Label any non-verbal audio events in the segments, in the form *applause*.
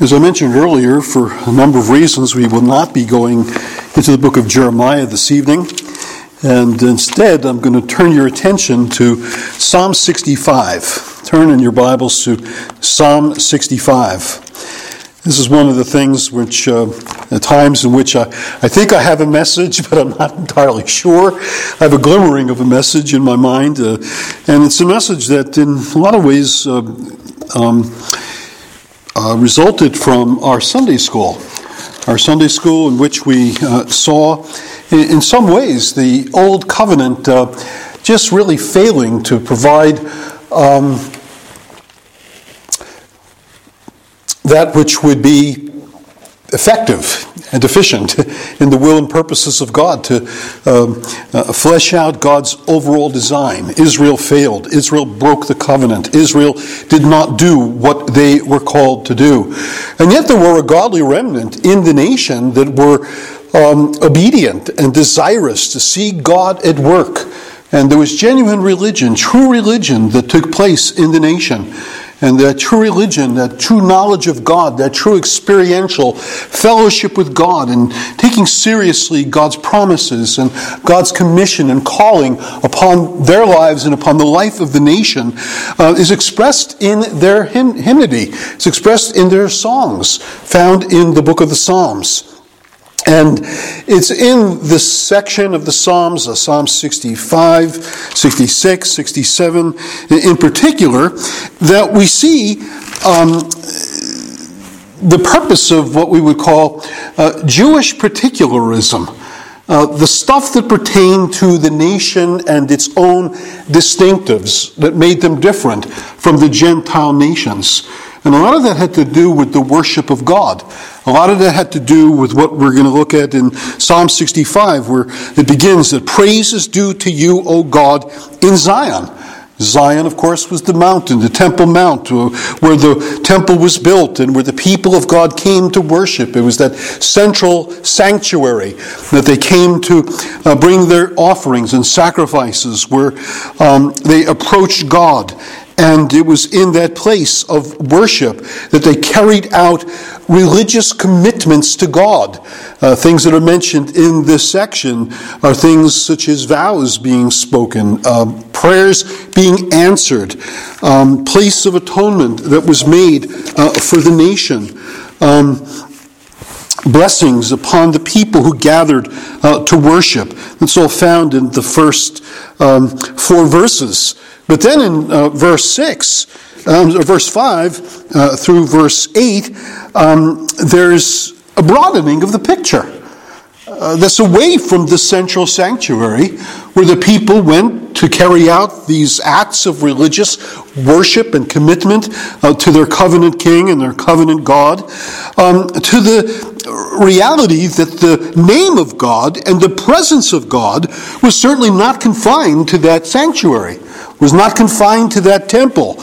As I mentioned earlier, for a number of reasons, we will not be going into the book of Jeremiah this evening. And instead, I'm going to turn your attention to Psalm 65. Turn in your Bibles to Psalm 65. This is one of the things which, uh, at times in which I, I think I have a message, *laughs* but I'm not entirely sure. I have a glimmering of a message in my mind, uh, and it's a message that, in a lot of ways, uh, um, uh, resulted from our Sunday school. Our Sunday school, in which we uh, saw, in, in, some ways, the Old Covenant uh, just really failing to provide um, that which would be effective and efficient *laughs* in the will and purposes of God to um, uh, flesh out God's overall design. Israel failed. Israel broke the covenant. Israel did not do what they were called to do. And yet there were a godly remnant in the nation that were um, obedient and desirous to see God at work. And there was genuine religion, true religion that took place in the nation. And that true religion, that true knowledge of God, that true experiential fellowship with God, and taking seriously God's promises and God's commission and calling upon their lives and upon the life of the nation uh, is expressed in their hymnody. It's expressed in their songs found in the book of the Psalms. And it's in this section of the Psalms, uh, Psalm 65, 66, 67 in particular, that we see um, the purpose of what we would call uh, Jewish particularism. Uh, the stuff that pertained to the nation and its own distinctives that made them different from the Gentile nations. And a lot of that had to do with the worship of God. A lot of that had to do with what we're going to look at in Psalm 65, where it begins that praise is due to you, O God, in Zion. Zion, of course, was the mountain, the Temple Mount, uh, where the temple was built and where the people of God came to worship. It was that central sanctuary that they came to uh, bring their offerings and sacrifices, where um, they approached God and it was in that place of worship that they carried out religious commitments to God. Uh, things that are mentioned in this section are things such as vows being spoken, uh, prayers being answered, um, place of atonement that was made uh, for the nation. Um, blessings upon the people who gathered uh, to worship. That's all found in the first um, four verses. But then in uh, verse 6, um, verse 5 uh, through verse 8, um, there's a broadening of the picture. Uh, that's away from the central sanctuary where the people went to carry out these acts of religious worship and commitment uh, to their covenant king and their covenant God, um, to the reality that the name of God and the presence of God was certainly not confined to that sanctuary was not confined to that temple,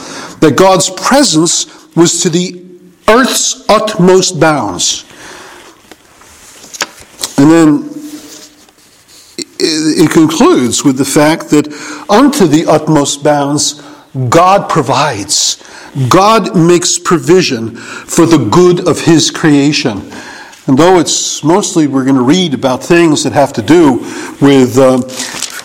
that God's presence was to the earth's utmost bounds. And then it concludes with the fact that unto the utmost bounds, God provides. God makes provision for the good of His creation. And though it's mostly we're going to read about things that have to do with uh,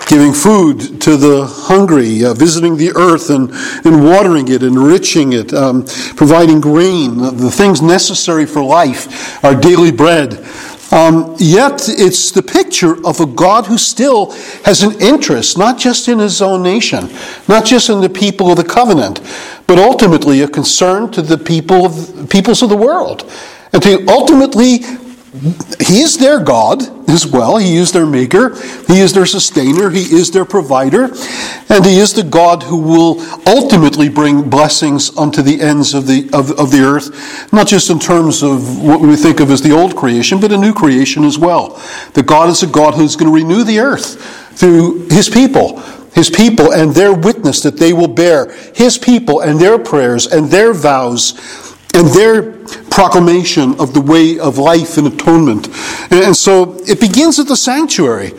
giving food to the hungry, uh, visiting the earth and, and watering it, enriching it, um, providing grain, the things necessary for life, our daily bread. Um, yet it's the picture of a God who still has an interest, not just in his own nation, not just in the people of the covenant, but ultimately a concern to the people of, peoples of the world. And to ultimately he is their God as well. He is their maker. He is their sustainer. He is their provider. And He is the God who will ultimately bring blessings unto the ends of the, of, of the earth, not just in terms of what we think of as the old creation, but a new creation as well. That God is a God who's going to renew the earth through His people. His people and their witness that they will bear. His people and their prayers and their vows and their proclamation of the way of life and atonement. And so it begins at the sanctuary,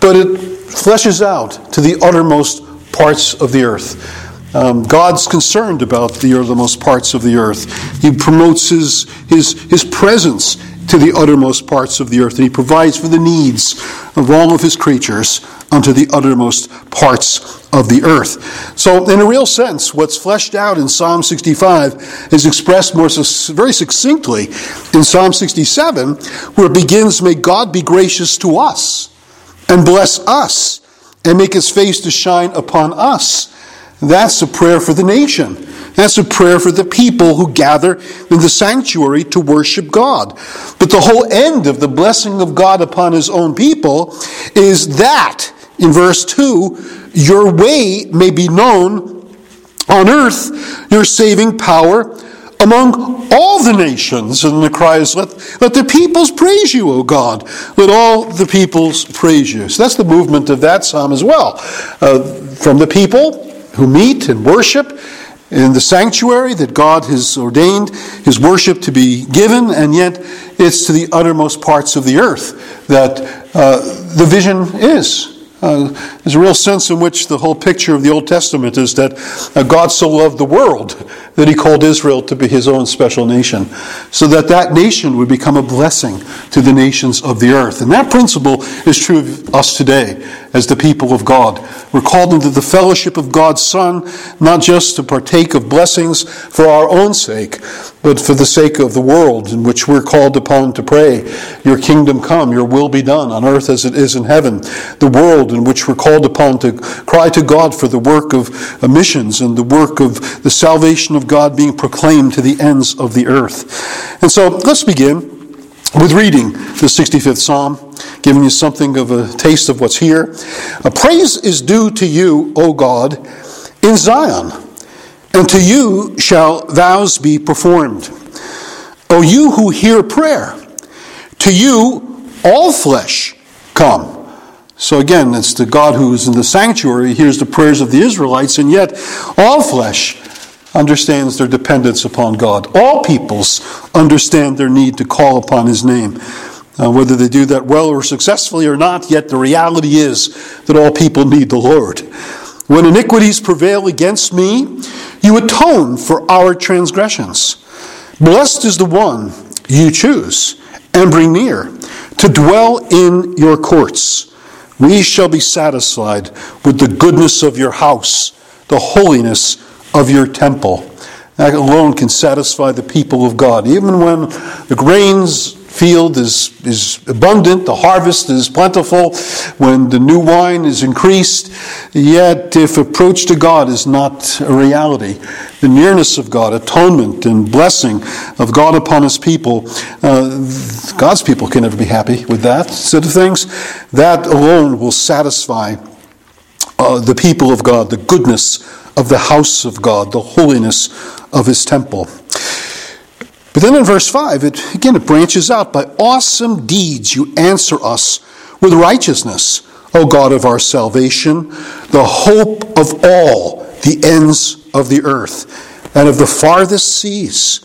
but it fleshes out to the uttermost parts of the earth. Um, God's concerned about the uttermost parts of the earth. He promotes his, his, his presence to the uttermost parts of the earth, and he provides for the needs of all of his creatures unto the uttermost parts of the earth. So, in a real sense, what's fleshed out in Psalm 65 is expressed more very succinctly in Psalm 67, where it begins, May God be gracious to us and bless us and make his face to shine upon us. That's a prayer for the nation. That's a prayer for the people who gather in the sanctuary to worship God. But the whole end of the blessing of God upon his own people is that, in verse 2, your way may be known on earth, your saving power among all the nations. And the cry is, let, let the peoples praise you, O God. Let all the peoples praise you. So that's the movement of that psalm as well. Uh, from the people who meet and worship in the sanctuary that God has ordained his worship to be given, and yet it's to the uttermost parts of the earth that uh, the vision is. Uh, there's a real sense in which the whole picture of the Old Testament is that uh, God so loved the world *laughs* that he called Israel to be his own special nation, so that that nation would become a blessing to the nations of the earth. And that principle is true of us today as the people of God. We're called into the fellowship of God's Son, not just to partake of blessings for our own sake, but for the sake of the world in which we're called upon to pray, Your kingdom come, Your will be done on earth as it is in heaven. The world in which we're called upon to cry to God for the work of uh, missions and the work of the salvation of God being proclaimed to the ends of the earth. And so let's begin with reading the 65th Psalm, giving you something of a taste of what's here. A praise is due to you, O God, in Zion, and to you shall vows be performed. O you who hear prayer, to you all flesh come. So again, it's the God who is in the sanctuary hears the prayers of the Israelites, and yet all flesh understands their dependence upon God. All peoples understand their need to call upon His name. Uh, whether they do that well or successfully or not, yet the reality is that all people need the Lord. When iniquities prevail against me, you atone for our transgressions. Blessed is the one you choose and bring near to dwell in your courts. We shall be satisfied with the goodness of your house, the holiness of your temple. That alone can satisfy the people of God. Even when the grains field is, is abundant, the harvest is plentiful, when the new wine is increased, yet if approach to God is not a reality, the nearness of God, atonement and blessing of God upon his people, uh, God's people can never be happy with that set of things. That alone will satisfy uh, the people of God, the goodness of the house of God, the holiness of his temple. But then in verse 5, it again it branches out. By awesome deeds you answer us with righteousness, O God of our salvation, the hope of all the ends of the earth and of the farthest seas.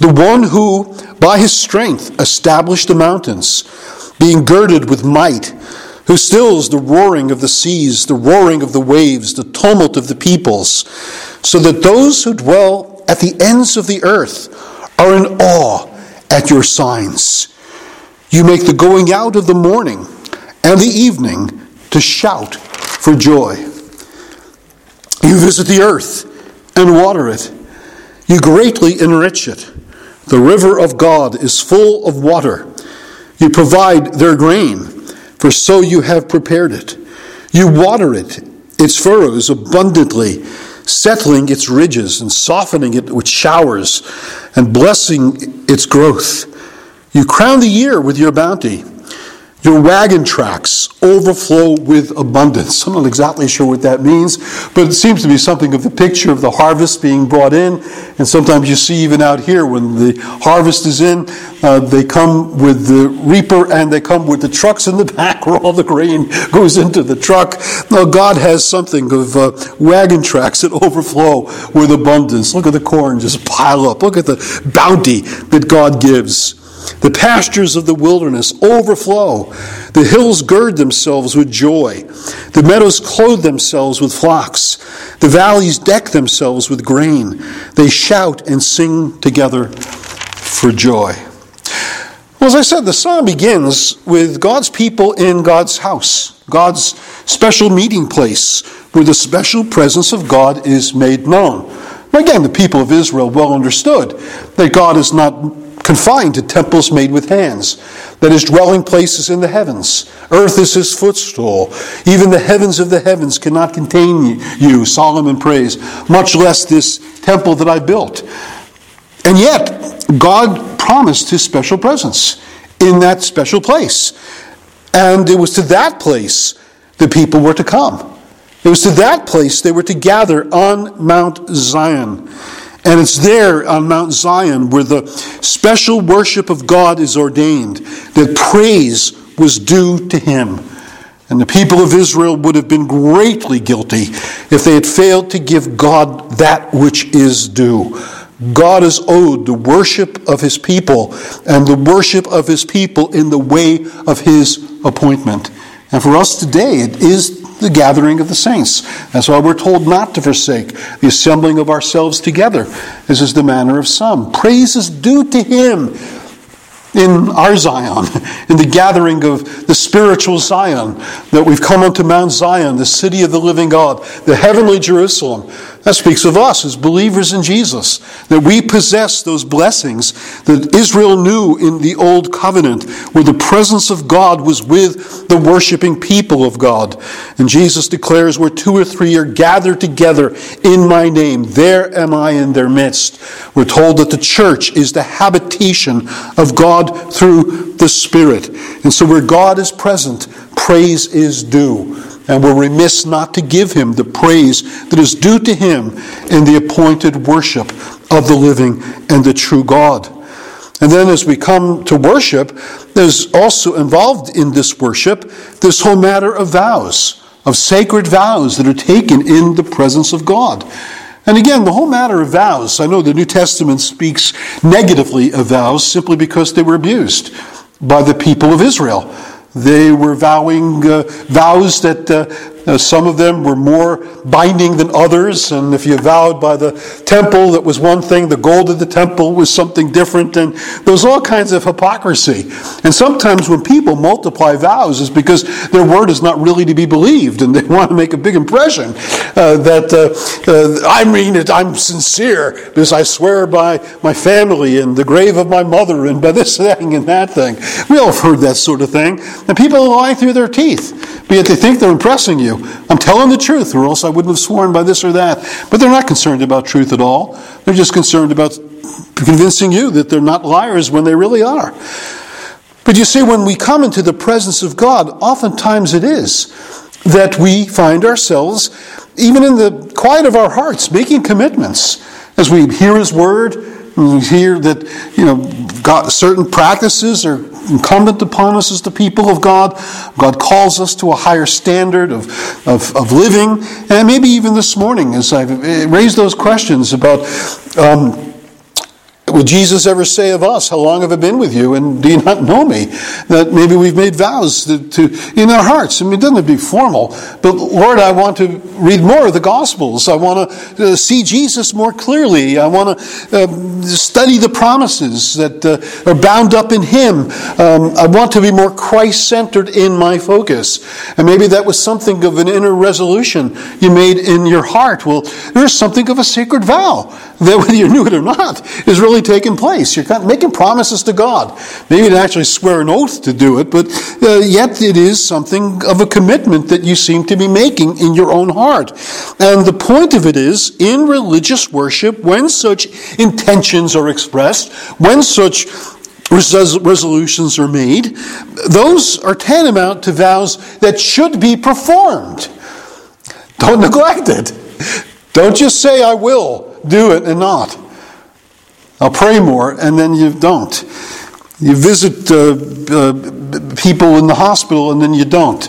The one who, by his strength, established the mountains, being girded with might who stills the roaring of the seas, the roaring of the waves, the tumult of the peoples, so that those who dwell at the ends of the earth are in awe at your signs. You make the going out of the morning and the evening to shout for joy. You visit the earth and water it. You greatly enrich it. The river of God is full of water. You provide their grain for so you have prepared it. You water it, its furrows abundantly, settling its ridges and softening it with showers and blessing its growth. You crown the year with your bounty. Your wagon tracks overflow with abundance. I'm not exactly sure what that means, but it seems to be something of the picture of the harvest being brought in. And sometimes you see even out here when the harvest is in, uh, they come with the reaper and they come with the trucks in the *laughs* back where all the grain goes into the truck. Now, God has something of uh, wagon tracks that overflow with abundance. Look at the corn just pile up. Look at the bounty that God gives. The pastures of the wilderness overflow. The hills gird themselves with joy. The meadows clothe themselves with flocks. The valleys deck themselves with grain. They shout and sing together for joy. Well, as I said, the psalm begins with God's people in God's house, God's special meeting place, where the special presence of God is made known. Again, the people of Israel well understood that God is not confined to temples made with hands, that his dwelling place is in the heavens. Earth is his footstool. Even the heavens of the heavens cannot contain you, Solomon prays, much less this temple that I built. And yet, God promised his special presence in that special place. And it was to that place the people were to come. It was to that place they were to gather on Mount Zion. And it's there on Mount Zion where the special worship of God is ordained, that praise was due to him. And the people of Israel would have been greatly guilty if they had failed to give God that which is due. God is owed the worship of his people and the worship of his people in the way of his appointment. And for us today, it is the gathering of the saints. That's why we're told not to forsake the assembling of ourselves together, This is the manner of some. Praise is due to him in our Zion, *laughs* in the gathering of the spiritual Zion, that we've come unto Mount Zion, the city of the living God, the heavenly Jerusalem. That speaks of us as believers in Jesus, that we possess those blessings that Israel knew in the Old Covenant, where the presence of God was with the worshiping people of God. And Jesus declares, Where two or three are gathered together in my name, there am I in their midst. We're told that the church is the habitation of God through the Spirit. And so where God is present, praise is due and we're remiss not to give him the praise that is due to him in the appointed worship of the living and the true God. And then as we come to worship, there's also involved in this worship this whole matter of vows, of sacred vows that are taken in the presence of God. And again, the whole matter of vows, I know the New Testament speaks negatively of vows simply because they were abused by the people of Israel. They were vowing uh, vows that uh, uh, some of them were more binding than others, and if you vowed by the temple, that was one thing, the gold of the temple was something different, and there was all kinds of hypocrisy. And sometimes when people multiply vows, it's because their word is not really to be believed, and they *laughs* want to make a big impression uh, that uh, uh, I mean it, I'm sincere, because I swear by my family and the grave of my mother, and by this thing and that thing. We all have heard that sort of thing. And people lie through their teeth, but yet they think they're impressing you. I'm telling the truth, or else I wouldn't have sworn by this or that. But they're not concerned about truth at all. They're just concerned about convincing you that they're not liars when they really are. But you see, when we come into the presence of God, oftentimes it is that we find ourselves, even in the quiet of our hearts, making commitments as we hear His Word we hear that you know God, certain practices are incumbent upon us as the people of God. God calls us to a higher standard of, of, of living. And maybe even this morning, as I've raised those questions about um, would Jesus ever say of us, How long have I been with you? And do you not know me? That maybe we've made vows to, to in our hearts. I mean, doesn't it be formal, but Lord, I want to read more of the Gospels. I want to uh, see Jesus more clearly. I want to uh, study the promises that uh, are bound up in Him. Um, I want to be more Christ centered in my focus. And maybe that was something of an inner resolution you made in your heart. Well, there's something of a sacred vow that, whether you knew it or not, is really taking place. You're making promises to God. Maybe you didn't actually swear an oath to do it, but uh, yet it is something of a commitment that you seem to be making in your own heart. And the point of it is, in religious worship, when such intentions are expressed, when such resolutions are made, those are tantamount to vows that should be performed. Don't *laughs* neglect it. Don't just say, I will do it and not. I'll pray more, and then you don't. You visit uh, uh, people in the hospital, and then you don't.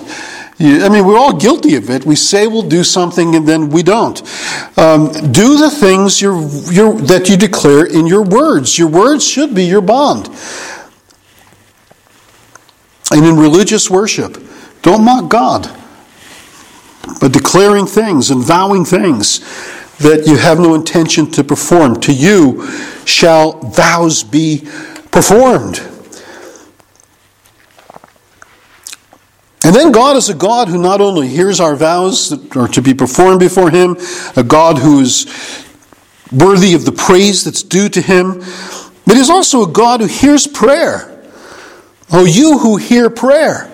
You, I mean, we're all guilty of it. We say we'll do something, and then we don't. Um, do the things you're, you're, that you declare in your words. Your words should be your bond. And in religious worship, don't mock God, but declaring things and vowing things that you have no intention to perform. To you shall vows be performed. And then God is a God who not only hears our vows that are to be performed before Him, a God who is worthy of the praise that's due to Him, but He's also a God who hears prayer. Oh, you who hear prayer,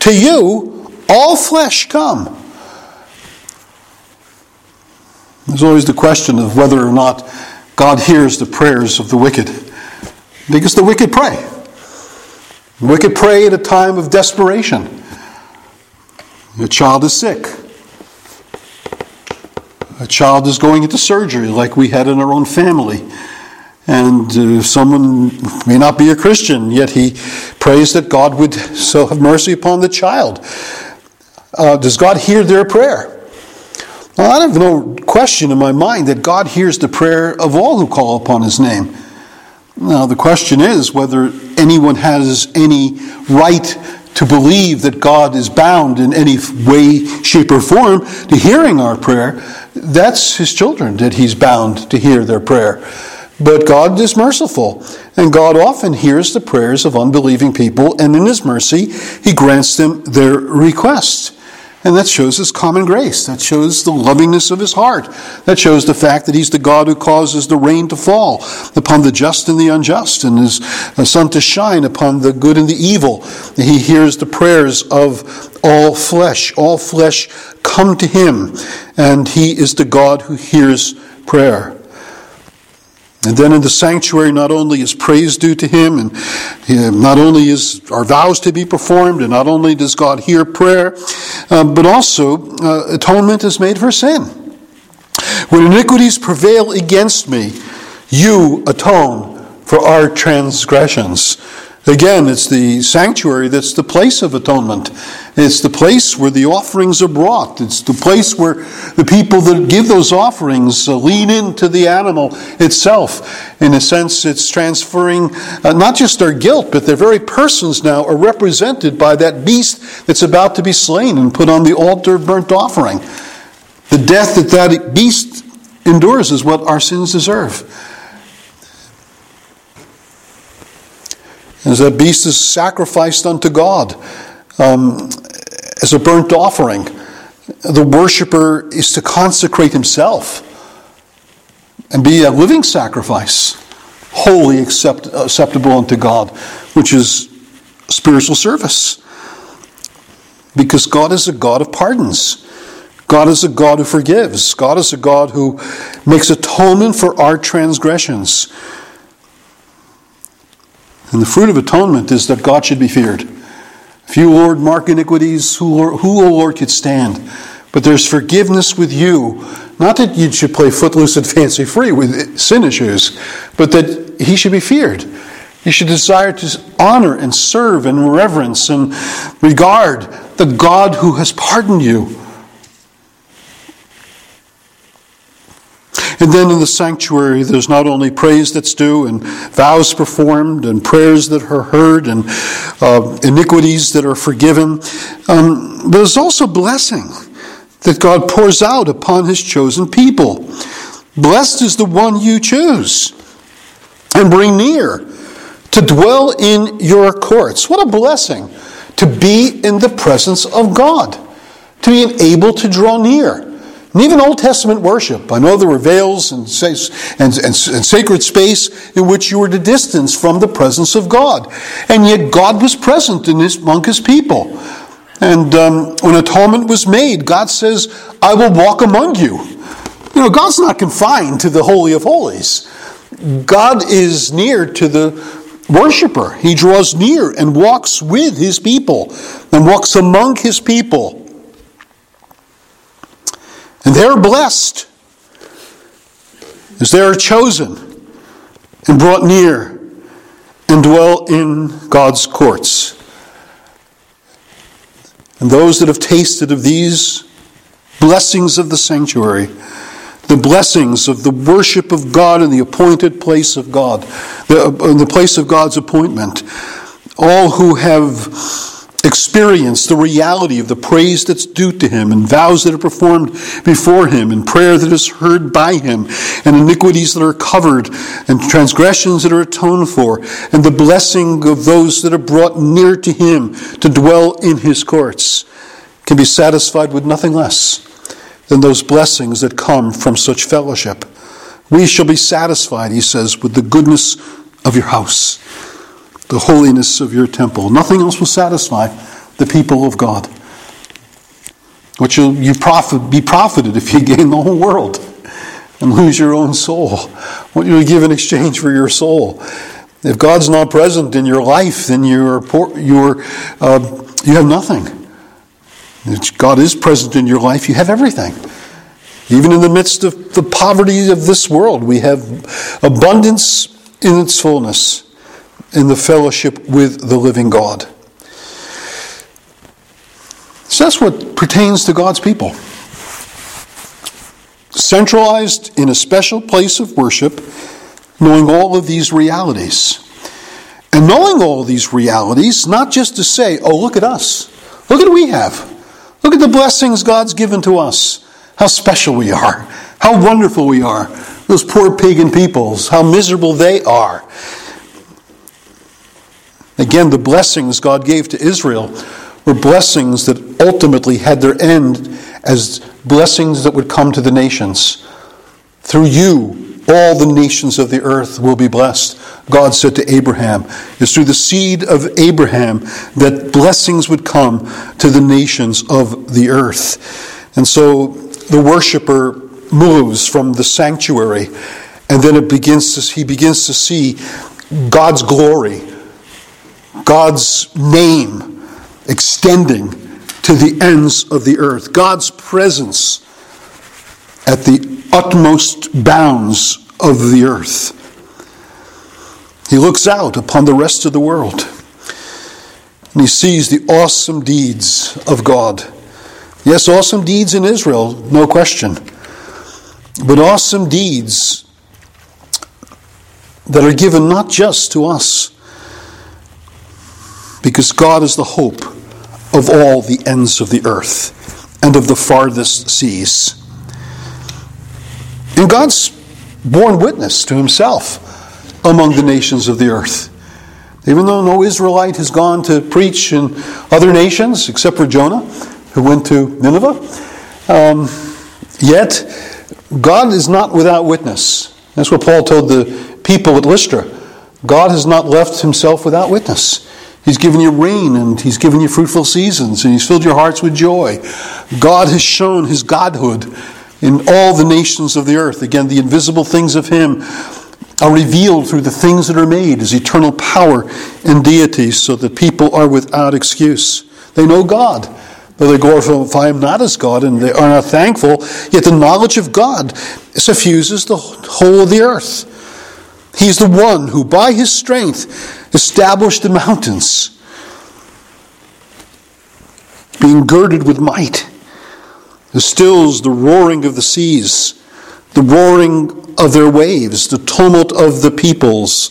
to you all flesh come. There's always the question of whether or not God hears the prayers of the wicked. Because the wicked pray. The wicked pray at a time of desperation. A child is sick. A child is going into surgery, like we had in our own family. And uh, someone may not be a Christian, yet he prays that God would so have mercy upon the child. Uh, does God hear their prayer? Well, I have no question in my mind that God hears the prayer of all who call upon his name. Now, the question is whether anyone has any right to believe that God is bound in any way, shape, or form to hearing our prayer, that's his children that he's bound to hear their prayer. But God is merciful, and God often hears the prayers of unbelieving people, and in his mercy, he grants them their requests. And that shows his common grace. That shows the lovingness of his heart. That shows the fact that he's the God who causes the rain to fall upon the just and the unjust, and his sun to shine upon the good and the evil. He hears the prayers of all flesh. All flesh come to him, and he is the God who hears prayer. And then in the sanctuary, not only is praise due to Him, and not only is our vows to be performed, and not only does God hear prayer, uh, but also uh, atonement is made for sin. When iniquities prevail against me, you atone for our transgressions. Again, it's the sanctuary that's the place of atonement. It's the place where the offerings are brought. It's the place where the people that give those offerings uh, lean into the animal itself. In a sense, it's transferring uh, not just their guilt, but their very persons now are represented by that beast that's about to be slain and put on the altar of burnt offering. The death that that beast endures is what our sins deserve. As that beast is sacrificed unto God um, as a burnt offering, the worshiper is to consecrate himself and be a living sacrifice, wholly accept, acceptable unto God, which is spiritual service. Because God is a God of pardons. God is a God who forgives. God is a God who makes atonement for our transgressions. And the fruit of atonement is that God should be feared. If you, Lord, mark iniquities, who, who, O Lord, could stand? But there's forgiveness with you. Not that you should play footloose and *laughs* fancy free with sin issues, but that he should be feared. You should desire to honor and serve and reverence and regard the God who has pardoned you And then in the sanctuary, there's not only praise that's due and vows performed and prayers that are heard and uh, iniquities that are forgiven, um, but there's also blessing that God pours out upon his chosen people. Blessed is the one you choose and bring near to dwell in your courts. What a blessing to be in the presence of God, to be able to draw near. And even Old Testament worship, I know there were veils and, and, and, and, sacred space in which you were to distance from the presence of God. And yet God was present in his, among his people. And um, when atonement was made, God says, I will walk among you. You know, God's not confined to the Holy of Holies. God is near to the worshiper. He draws near and walks with his people and walks among his people. And they're blessed as they are chosen and brought near and dwell in God's courts. And those that have tasted of these blessings of the sanctuary, the blessings of the worship of God in the appointed place of God, the, uh, in the place of God's appointment, all who have experience the reality of the praise that's due to him and vows that are performed before him and prayer that is heard by him and iniquities that are covered and transgressions that are atoned for and the blessing of those that are brought near to him to dwell in his courts can be satisfied with nothing less than those blessings that come from such fellowship. We shall be satisfied, he says, with the goodness of your house the holiness of your temple. Nothing else will satisfy the people of God. What you'll you profit, be profited if you gain the whole world and lose your own soul. What you'll give in exchange for your soul. If God's not present in your life, then you're, poor, you're uh, you have nothing. If God is present in your life, you have everything. Even in the midst of the poverty of this world, we have abundance in its fullness in the fellowship with the living God. So that's what pertains to God's people. Centralized in a special place of worship, knowing all of these realities. And knowing all these realities, not just to say, oh, look at us. Look at what we have. Look at the blessings God's given to us. How special we are. How wonderful we are. Those poor pagan peoples, how miserable they are. Again, the blessings God gave to Israel were blessings that ultimately had their end as blessings that would come to the nations. Through you, all the nations of the earth will be blessed. God said to Abraham, it's through the seed of Abraham that blessings would come to the nations of the earth. And so the worshiper moves from the sanctuary, and then it begins to, he begins to see God's glory God's name extending to the ends of the earth, God's presence at the utmost bounds of the earth. He looks out upon the rest of the world and he sees the awesome deeds of God. Yes, awesome deeds in Israel, no question, but awesome deeds that are given not just to us because God is the hope of all the ends of the earth and of the farthest seas. And God's borne witness to himself among the nations of the earth. Even though no Israelite has gone to preach in other nations except for Jonah, who went to Nineveh, um, yet God is not without witness. That's what Paul told the people at Lystra. God has not left himself without witness. He's given you rain and He's given you fruitful seasons and He's filled your hearts with joy. God has shown His Godhood in all the nations of the earth. Again, the invisible things of Him are revealed through the things that are made, His eternal power and deity, so that people are without excuse. They know God, though they glorify Him not as God and they are not thankful, yet the knowledge of God suffuses the whole of the earth. He's the one who, by His strength, established the mountains, being girded with might, who stills the roaring of the seas, the roaring of their waves, the tumult of the peoples.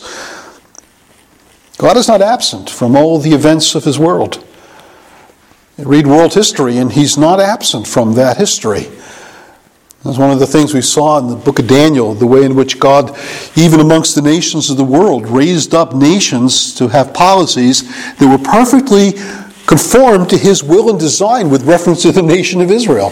God is not absent from all the events of his world. read world history, and he's not absent from that history. That's one of the things we saw in the book of Daniel, the way in which God, even amongst the nations of the world, raised up nations to have policies that were perfectly conformed to his will and design with reference to the nation of Israel.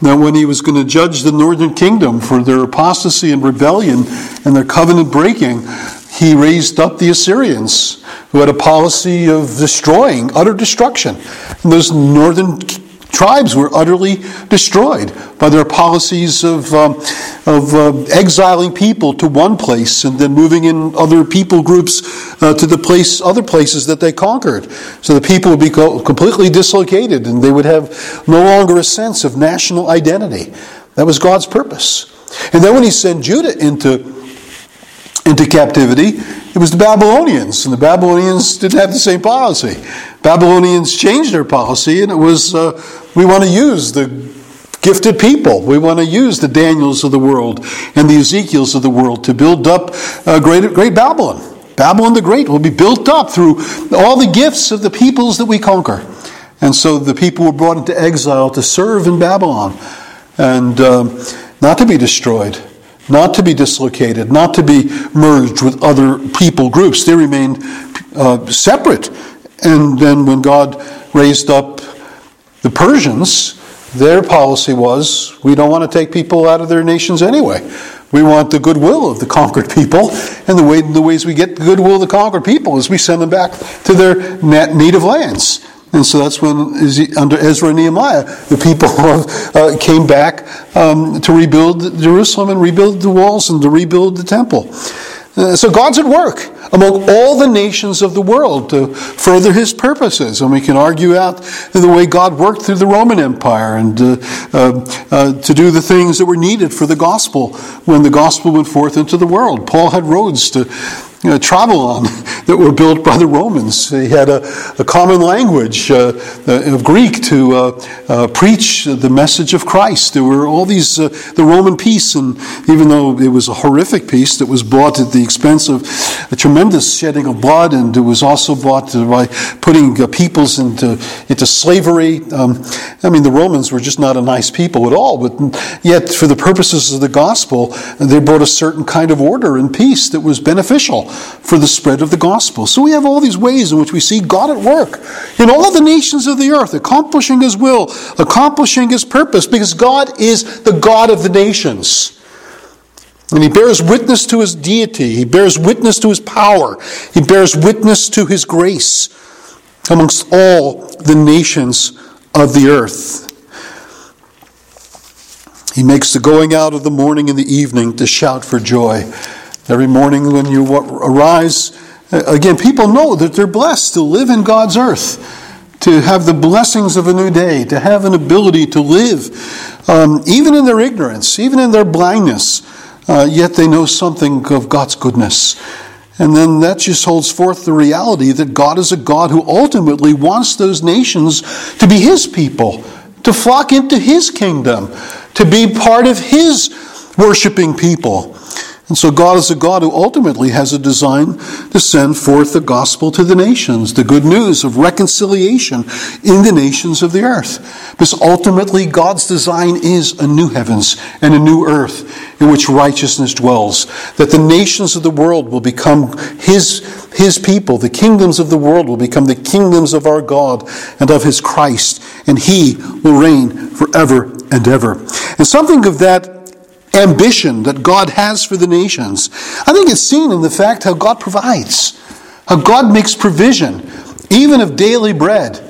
Now, when he was going to judge the northern kingdom for their apostasy and rebellion and their covenant breaking, he raised up the Assyrians, who had a policy of destroying, utter destruction. And those northern tribes were utterly destroyed by their policies of, um, of uh, exiling people to one place and then moving in other people groups uh, to the place, other places that they conquered. So the people would be completely dislocated and they would have no longer a sense of national identity. That was God's purpose. And then when he sent Judah into into captivity, it was the Babylonians, and the Babylonians didn't have the same policy. Babylonians changed their policy, and it was uh, we want to use the gifted people. We want to use the Daniels of the world and the Ezekiels of the world to build up a great, great Babylon. Babylon the Great will be built up through all the gifts of the peoples that we conquer. And so the people were brought into exile to serve in Babylon and um, not to be destroyed, not to be dislocated, not to be merged with other people groups. They remained uh, separate. And then when God raised up the Persians, their policy was we don't want to take people out of their nations anyway. We want the goodwill of the conquered people, and the way the ways we get the goodwill of the conquered people is we send them back to their native lands. And so that's when, under Ezra and Nehemiah, the people *laughs* uh, came back um, to rebuild Jerusalem and rebuild the walls and to rebuild the temple. Uh, so God's at work among all the nations of the world to further his purposes. And we can argue out the way God worked through the Roman Empire and uh, uh, uh, to do the things that were needed for the gospel when the gospel went forth into the world. Paul had roads to you know, *laughs* that were built by the Romans. He had a, a common language uh, uh, of Greek to uh, uh preach the message of Christ. There were all these, uh, the Roman peace, and even though it was a horrific peace that was bought at the expense of a tremendous shedding of blood, and it was also bought by putting uh, peoples into, into slavery. Um, I mean, the Romans were just not a nice people at all, but yet, for the purposes of the gospel, they brought a certain kind of order and peace that was beneficial for the spread of the gospel. So we have all these ways in which we see God at work in all the nations of the earth, accomplishing his will, accomplishing his purpose, because God is the God of the nations. And he bears witness to his deity, he bears witness to his power, he bears witness to his grace amongst all the nations of the earth. He makes the going out of the morning and the evening to shout for joy. Every morning when you arise, again, people know that they're blessed to live in God's earth, to have the blessings of a new day, to have an ability to live, um, even in their ignorance, even in their blindness, uh, yet they know something of God's goodness. And then that just holds forth the reality that God is a God who ultimately wants those nations to be His people, to flock into His kingdom, to be part of His worshiping people. And so God is a God who ultimately has a design to send forth the gospel to the nations, the good news of reconciliation in the nations of the earth. Because ultimately God's design is a new heavens and a new earth in which righteousness dwells. That the nations of the world will become his, his people. The kingdoms of the world will become the kingdoms of our God and of his Christ. And he will reign forever and ever. And something of that ambition that God has for the nations. I think it's seen in the fact how God provides, how God makes provision, even of daily bread.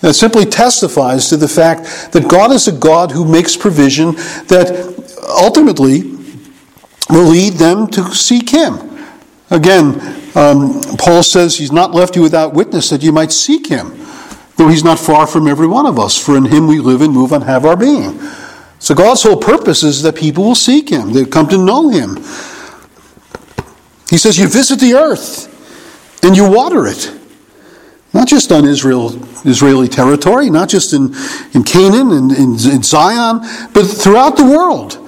That simply testifies to the fact that God is a God who makes provision that ultimately will lead them to seek Him. Again, um, Paul says he's not left you without witness that you might seek Him, though He's not far from every one of us, for in Him we live and move and have our being. So God's whole purpose is that people will seek Him, they come to know Him. He says, You visit the earth and you water it. Not just on Israel, Israeli territory, not just in, in Canaan and in, in Zion, but throughout the world.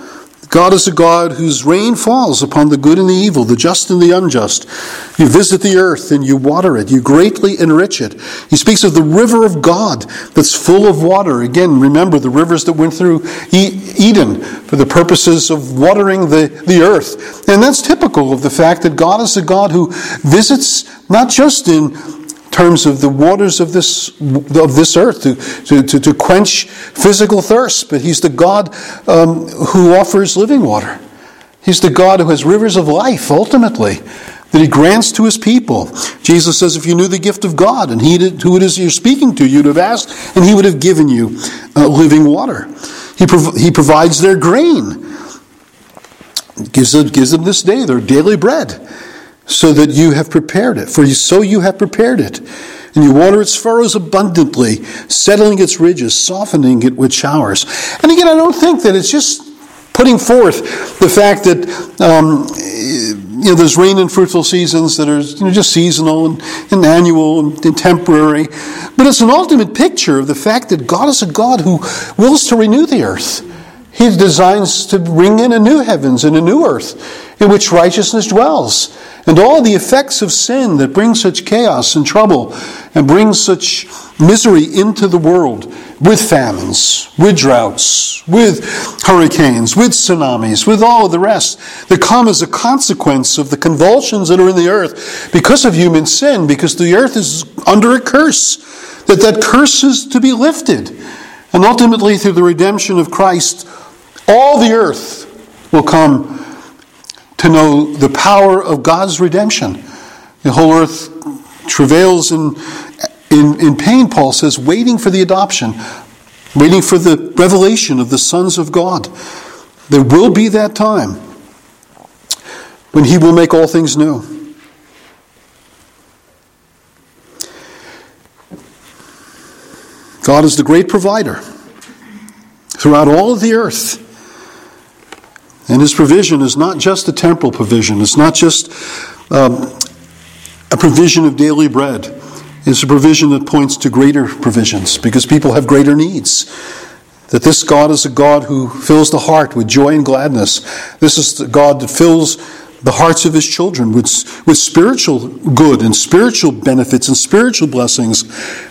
God is a God whose rain falls upon the good and the evil, the just and the unjust. You visit the earth and you water it. You greatly enrich it. He speaks of the river of God that's full of water. Again, remember the rivers that went through Eden for the purposes of watering the, the earth. And that's typical of the fact that God is a God who visits not just in terms of the waters of this, of this earth to, to, to, quench physical thirst, but He's the God um, who offers living water. He's the God who has rivers of life, ultimately, that He grants to His people. Jesus says, if you knew the gift of God and he did, who it is you're speaking to, you'd have asked, and He would have given you uh, living water. He, prov- he provides their grain, gives them, gives them this day their daily bread so that you have prepared it. For you, so you have prepared it. And you water its furrows abundantly, settling its ridges, softening it with showers. And again, I don't think that it's just putting forth the fact that um, you know there's rain and fruitful seasons that are you know, just seasonal and, and annual and, and, temporary, but it's an ultimate picture of the fact that God is a God who wills to renew the earth. He designs to bring in a new heavens and a new earth in which righteousness dwells. And all the effects of sin that bring such chaos and trouble and bring such misery into the world with famines, with droughts, with hurricanes, with tsunamis, with all of the rest that come as a consequence of the convulsions that are in the earth because of human sin, because the earth is under a curse, that that curse is to be lifted. And ultimately, through the redemption of Christ, all the earth will come to know the power of God's redemption. The whole earth travails in, in, in pain, Paul says, waiting for the adoption, waiting for the revelation of the sons of God. There will be that time when he will make all things new. God is the great provider throughout all of the earth. And his provision is not just a temporal provision, it's not just um, a provision of daily bread. It's a provision that points to greater provisions because people have greater needs. That this God is a God who fills the heart with joy and gladness. This is the God that fills the hearts of his children with, with spiritual good and spiritual benefits and spiritual blessings,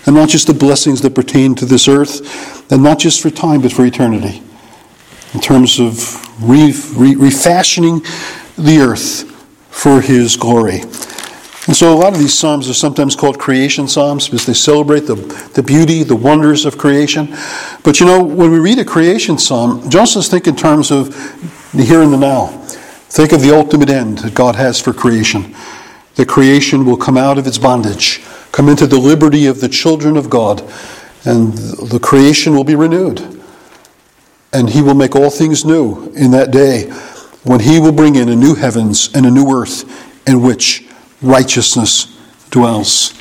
and not just the blessings that pertain to this earth, and not just for time, but for eternity in terms of re, re, refashioning the earth for his glory. And so a lot of these psalms are sometimes called creation psalms because they celebrate the, the beauty, the wonders of creation. But you know, when we read a creation psalm, Joseph's think in terms of the here and the now. Think of the ultimate end that God has for creation. The creation will come out of its bondage, come into the liberty of the children of God, and the creation will be renewed and he will make all things new in that day when he will bring in a new heavens and a new earth in which righteousness dwells.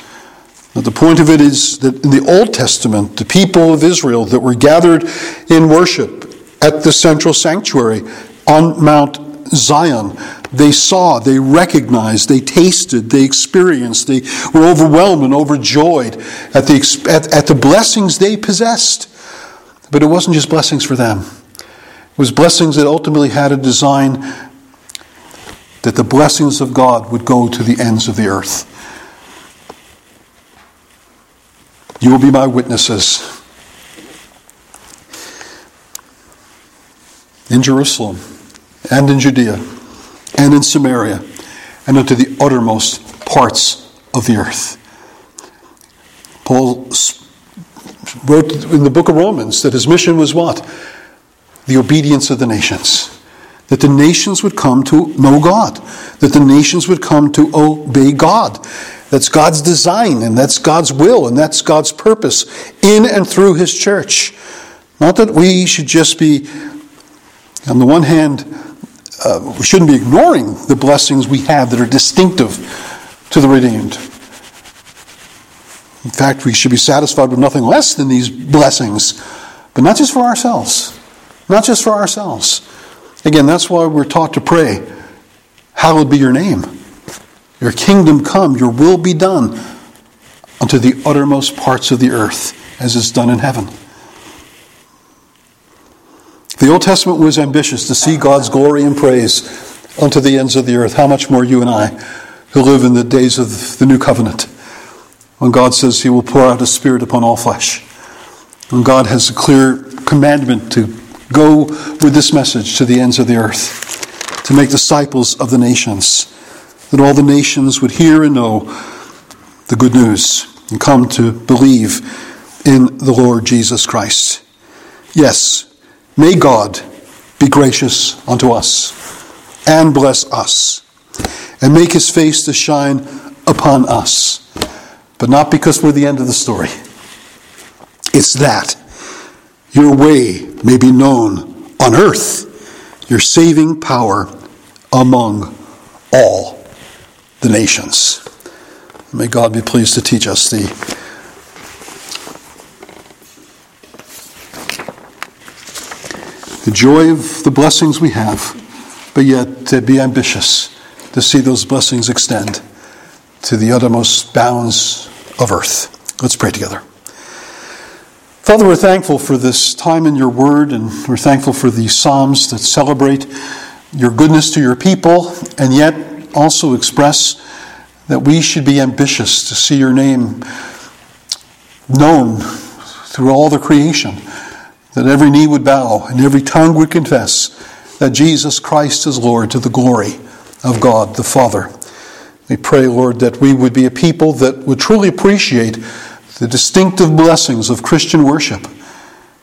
Now, the point of it is that in the Old Testament, the people of Israel that were gathered in worship at the central sanctuary on Mount Zion, they saw, they recognized, they tasted, they experienced, they were overwhelmed and overjoyed at the, at, at the blessings they possessed. But it wasn't just blessings for them, it was blessings that ultimately had a design that the blessings of God would go to the ends of the earth. You will be my witnesses in Jerusalem and in Judea and in Samaria and unto the uttermost parts of the earth. Paul wrote in the book of Romans that his mission was what? The obedience of the nations. That the nations would come to know God. That the nations would come to obey God. That's God's design, and that's God's will, and that's God's purpose in and through his church. Not that we should just be, on the one hand, uh, we shouldn't be ignoring the blessings we have that are distinctive to the redeemed. In fact, we should be satisfied with nothing less than these blessings, but not just for ourselves. Not just for ourselves. Again, that's why we're taught to pray, Hallowed be your name. Your kingdom come, your will be done unto the uttermost parts of the earth, as is done in heaven. The Old Testament was ambitious to see God's glory and praise unto the ends of the earth. How much more you and I, who live in the days of the new covenant? When God says He will pour out His Spirit upon all flesh. When God has a clear commandment to go with this message to the ends of the earth, to make disciples of the nations, that all the nations would hear and know the good news and come to believe in the Lord Jesus Christ. Yes, may God be gracious unto us and bless us and make his face to shine upon us but not because we're the end of the story. It's that your way may be known on earth, your saving power among all the nations. May God be pleased to teach us the the joy of the blessings we have, but yet to be ambitious to see those blessings extend to the uttermost bounds of earth. Let's pray together. Father, we're thankful for this time in your word, and we're thankful for these Psalms that celebrate your goodness to your people, and yet also express that we should be ambitious to see your name known through all the creation, that every knee would bow and every tongue would confess that Jesus Christ is Lord to the glory of God the Father. We pray, Lord, that we would be a people that would truly appreciate the distinctive blessings of Christian worship.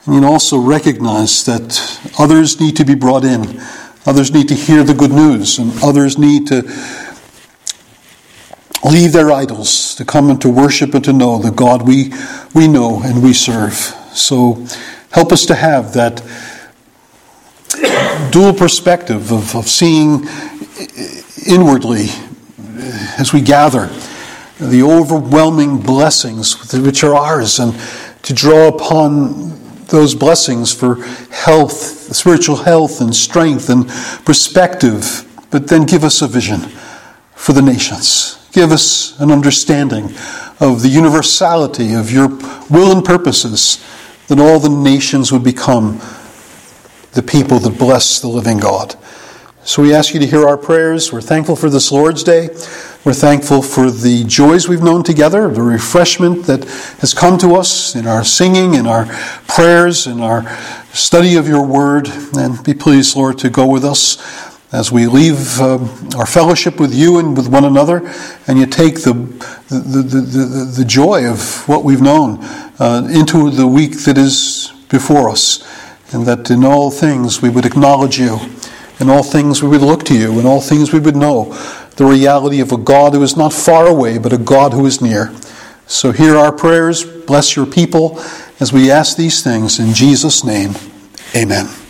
And also recognize that others need to be brought in, others need to hear the good news, and others need to leave their idols to come and to worship and to know the God we, we know and we serve. So help us to have that dual perspective of, of seeing inwardly as we gather the overwhelming blessings which are ours and to draw upon those blessings for health, spiritual health and strength and perspective, but then give us a vision for the nations. Give us an understanding of the universality of your will and purposes, that all the nations would become the people that bless the living God. So we ask you to hear our prayers. We're thankful for this Lord's Day. We're thankful for the joys we've known together, the refreshment that has come to us in our singing, in our prayers, in our study of your word. And be pleased, Lord, to go with us as we leave um, our fellowship with you and with one another, and you take the, the, the, the, the joy of what we've known uh, into the week that is before us, and that in all things we would acknowledge you. In all things we would look to you. In all things we would know the reality of a God who is not far away, but a God who is near. So hear our prayers. Bless your people as we ask these things in Jesus' name. Amen.